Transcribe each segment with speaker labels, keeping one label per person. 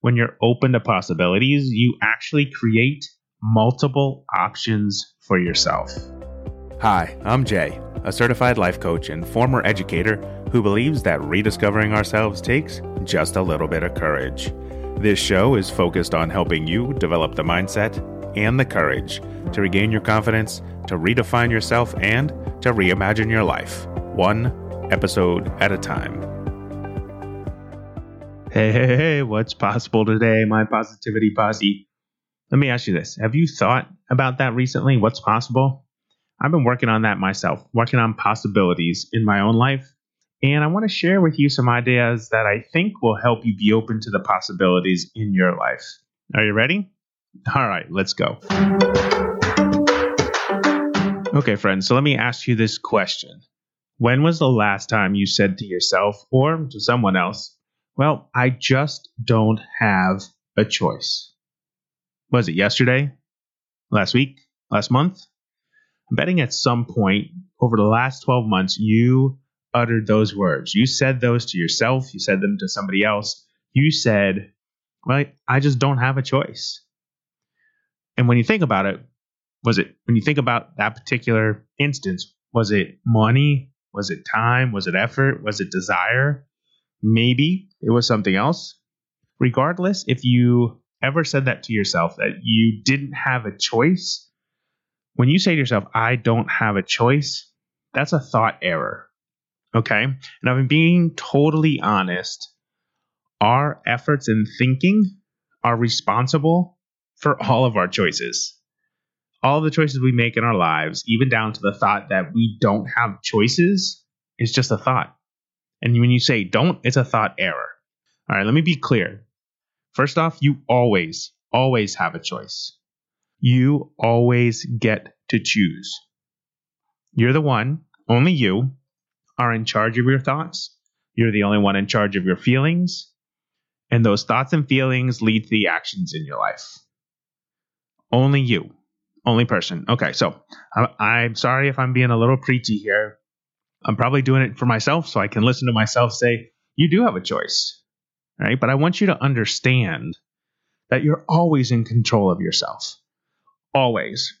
Speaker 1: when you're open to possibilities, you actually create multiple options for yourself.
Speaker 2: Hi, I'm Jay, a certified life coach and former educator who believes that rediscovering ourselves takes just a little bit of courage. This show is focused on helping you develop the mindset and the courage to regain your confidence, to redefine yourself, and to reimagine your life, one episode at a time.
Speaker 1: Hey, hey, hey, what's possible today, my positivity posse? Let me ask you this Have you thought about that recently? What's possible? I've been working on that myself, working on possibilities in my own life. And I want to share with you some ideas that I think will help you be open to the possibilities in your life. Are you ready? All right, let's go. Okay, friends, so let me ask you this question When was the last time you said to yourself or to someone else, Well, I just don't have a choice? Was it yesterday? Last week? Last month? I'm betting at some point over the last 12 months, you uttered those words. You said those to yourself, you said them to somebody else. You said, Well, I just don't have a choice. And when you think about it, was it when you think about that particular instance, was it money? Was it time? Was it effort? Was it desire? Maybe it was something else. Regardless, if you ever said that to yourself, that you didn't have a choice, when you say to yourself, I don't have a choice, that's a thought error. Okay. And I'm being totally honest. Our efforts and thinking are responsible for all of our choices all the choices we make in our lives, even down to the thought that we don't have choices, is just a thought. And when you say don't, it's a thought error. All right, let me be clear. First off, you always, always have a choice. You always get to choose. You're the one, only you, are in charge of your thoughts. You're the only one in charge of your feelings. And those thoughts and feelings lead to the actions in your life. Only you. Only person. Okay, so I, am sorry if I'm being a little preachy here. I'm probably doing it for myself so I can listen to myself say, you do have a choice, right? But I want you to understand that you're always in control of yourself. Always.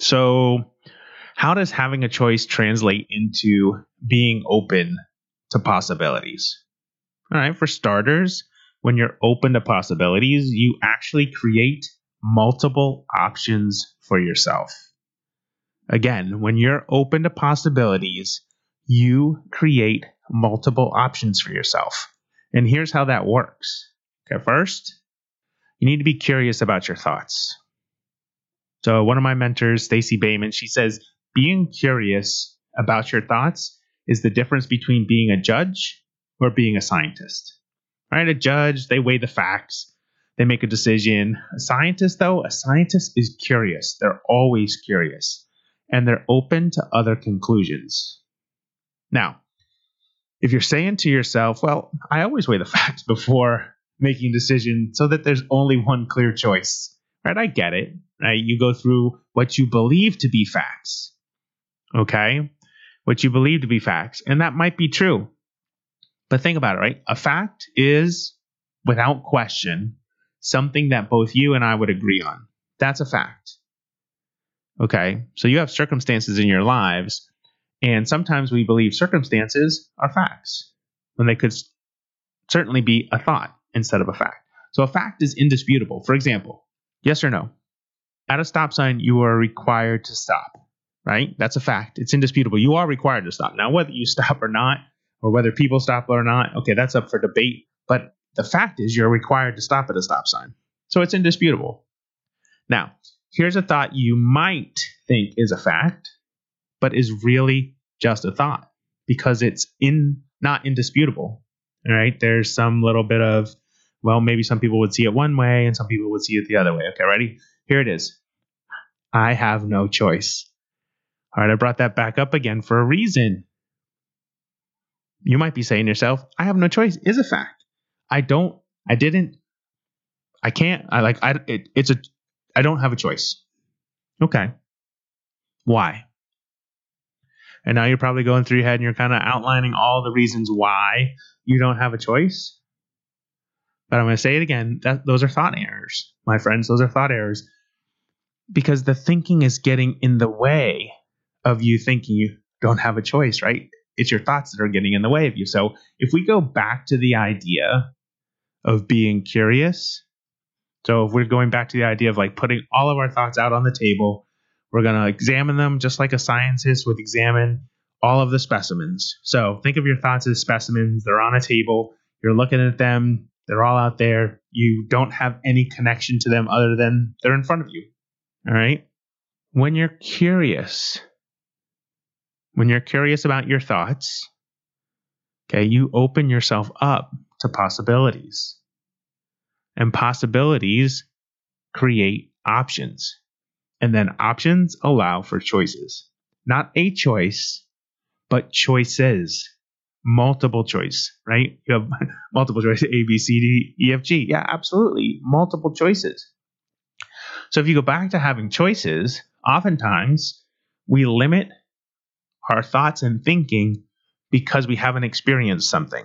Speaker 1: So, how does having a choice translate into being open to possibilities? All right, for starters, when you're open to possibilities, you actually create multiple options for yourself. Again, when you're open to possibilities, you create multiple options for yourself. And here's how that works. Okay, first, you need to be curious about your thoughts. So, one of my mentors, Stacey Boehman, she says, being curious about your thoughts is the difference between being a judge or being a scientist. Right? A judge, they weigh the facts, they make a decision. A scientist, though, a scientist is curious. They're always curious and they're open to other conclusions. Now, if you're saying to yourself, well, I always weigh the facts before making a decision so that there's only one clear choice, right? I get it, right? You go through what you believe to be facts, okay? What you believe to be facts, and that might be true. But think about it, right? A fact is, without question, something that both you and I would agree on. That's a fact. Okay. So you have circumstances in your lives, and sometimes we believe circumstances are facts when they could certainly be a thought instead of a fact. So a fact is indisputable. For example, yes or no? At a stop sign, you are required to stop, right? That's a fact. It's indisputable. You are required to stop. Now, whether you stop or not, or whether people stop or not, okay, that's up for debate. But the fact is, you're required to stop at a stop sign. So it's indisputable. Now, here's a thought you might think is a fact, but is really just a thought because it's in not indisputable. All right. There's some little bit of, well, maybe some people would see it one way and some people would see it the other way. Okay, ready? Here it is. I have no choice. All right, I brought that back up again for a reason. You might be saying to yourself, I have no choice is a fact. I don't. I didn't. I can't. I like. I. It, it's a. I don't have a choice. Okay. Why? And now you're probably going through your head and you're kind of outlining all the reasons why you don't have a choice. But I'm going to say it again. That those are thought errors, my friends. Those are thought errors because the thinking is getting in the way of you thinking you don't have a choice, right? It's your thoughts that are getting in the way of you. So if we go back to the idea of being curious, so if we're going back to the idea of like putting all of our thoughts out on the table, we're going to examine them just like a scientist would examine all of the specimens. So think of your thoughts as specimens. They're on a table. You're looking at them. They're all out there. You don't have any connection to them other than they're in front of you. All right. When you're curious, when you're curious about your thoughts, okay, you open yourself up to possibilities. And possibilities create options. And then options allow for choices. Not a choice, but choices. Multiple choice, right? You have multiple choice A, B, C, D, E, F, G. Yeah, absolutely. Multiple choices. So if you go back to having choices, oftentimes we limit our thoughts and thinking because we haven't experienced something.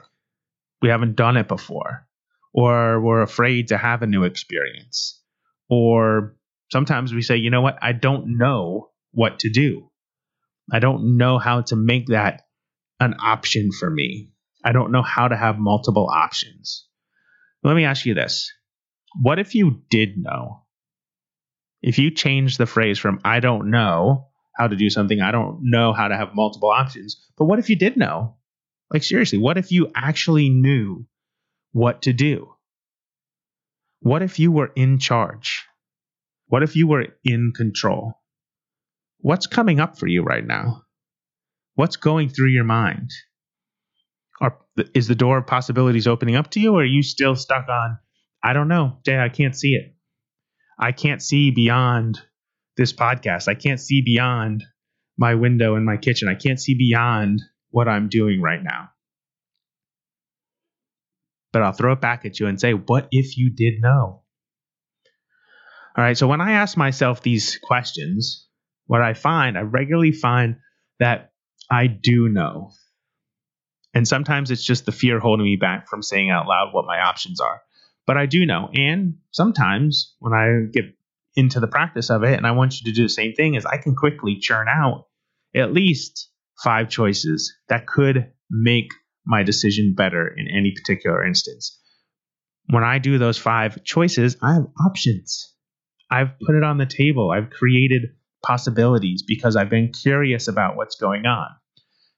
Speaker 1: We haven't done it before, or we're afraid to have a new experience. Or sometimes we say, you know what, I don't know what to do. I don't know how to make that an option for me. I don't know how to have multiple options. Let me ask you this What if you did know? If you change the phrase from I don't know how to do something, I don't know how to have multiple options, but what if you did know? Like, seriously, what if you actually knew what to do? What if you were in charge? What if you were in control? What's coming up for you right now? What's going through your mind? Are, is the door of possibilities opening up to you, or are you still stuck on, I don't know, Jay, I can't see it? I can't see beyond this podcast. I can't see beyond my window in my kitchen. I can't see beyond what I'm doing right now. But I'll throw it back at you and say, what if you did know? All right, so when I ask myself these questions, what I find, I regularly find that I do know. And sometimes it's just the fear holding me back from saying out loud what my options are. But I do know. And sometimes when I get into the practice of it, and I want you to do the same thing, is I can quickly churn out at least five choices that could make my decision better in any particular instance. When I do those five choices, I have options. I've put it on the table. I've created possibilities because I've been curious about what's going on.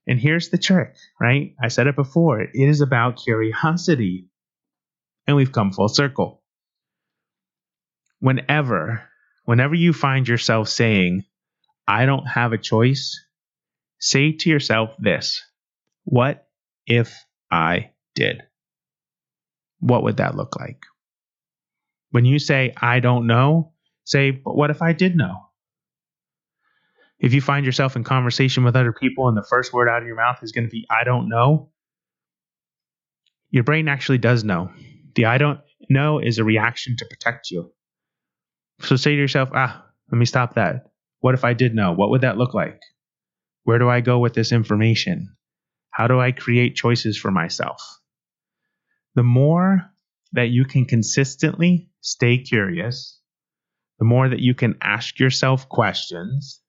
Speaker 1: And here's the trick, right? I said it before. It is about curiosity. And we've come full circle. Whenever, whenever you find yourself saying, I don't have a choice, say to yourself this What if I did? What would that look like? When you say, I don't know, say, but what if I did know? If you find yourself in conversation with other people and the first word out of your mouth is going to be, I don't know, your brain actually does know. The I don't know is a reaction to protect you. So say to yourself, ah, let me stop that. What if I did know? What would that look like? Where do I go with this information? How do I create choices for myself? The more that you can consistently stay curious, the more that you can ask yourself questions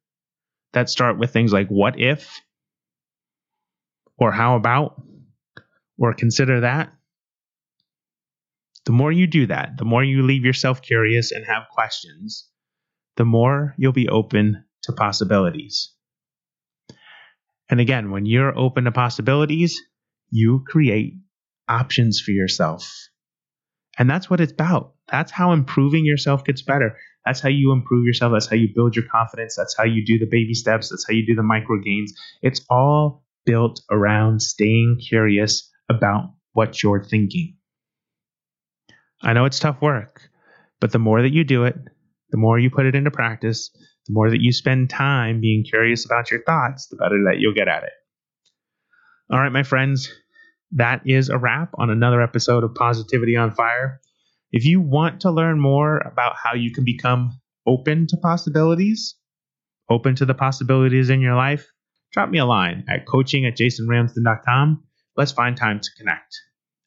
Speaker 1: that start with things like what if, or how about, or consider that. The more you do that, the more you leave yourself curious and have questions, the more you'll be open to possibilities. And again, when you're open to possibilities, you create options for yourself. And that's what it's about. That's how improving yourself gets better. That's how you improve yourself. That's how you build your confidence. That's how you do the baby steps. That's how you do the micro gains. It's all built around staying curious about what you're thinking. I know it's tough work, but the more that you do it, the more you put it into practice, the more that you spend time being curious about your thoughts, the better that you'll get at it. All right, my friends, that is a wrap on another episode of Positivity on Fire. If you want to learn more about how you can become open to possibilities, open to the possibilities in your life, drop me a line at coaching at jasonramsden.com. Let's find time to connect.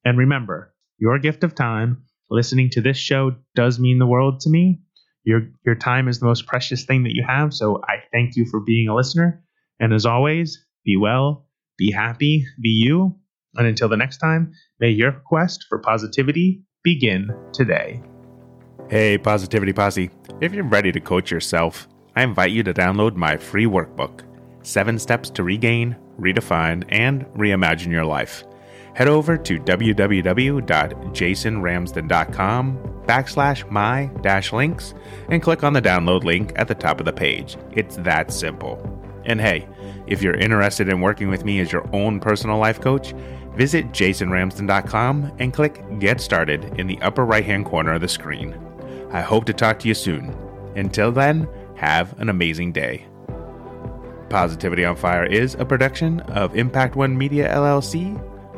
Speaker 1: And remember, your gift of time. Listening to this show does mean the world to me. Your your time is the most precious thing that you have, so I thank you for being a listener. And as always, be well, be happy, be you. And until the next time, may your quest for positivity begin today.
Speaker 2: Hey, Positivity Posse. If you're ready to coach yourself, I invite you to download my free workbook Seven Steps to Regain, Redefine, and Reimagine Your Life. Head over to www.jasonramsden.com backslash my dash links and click on the download link at the top of the page. It's that simple. And hey, if you're interested in working with me as your own personal life coach, visit jasonramsden.com and click Get Started in the upper right hand corner of the screen. I hope to talk to you soon. Until then, have an amazing day. Positivity on Fire is a production of Impact One Media LLC.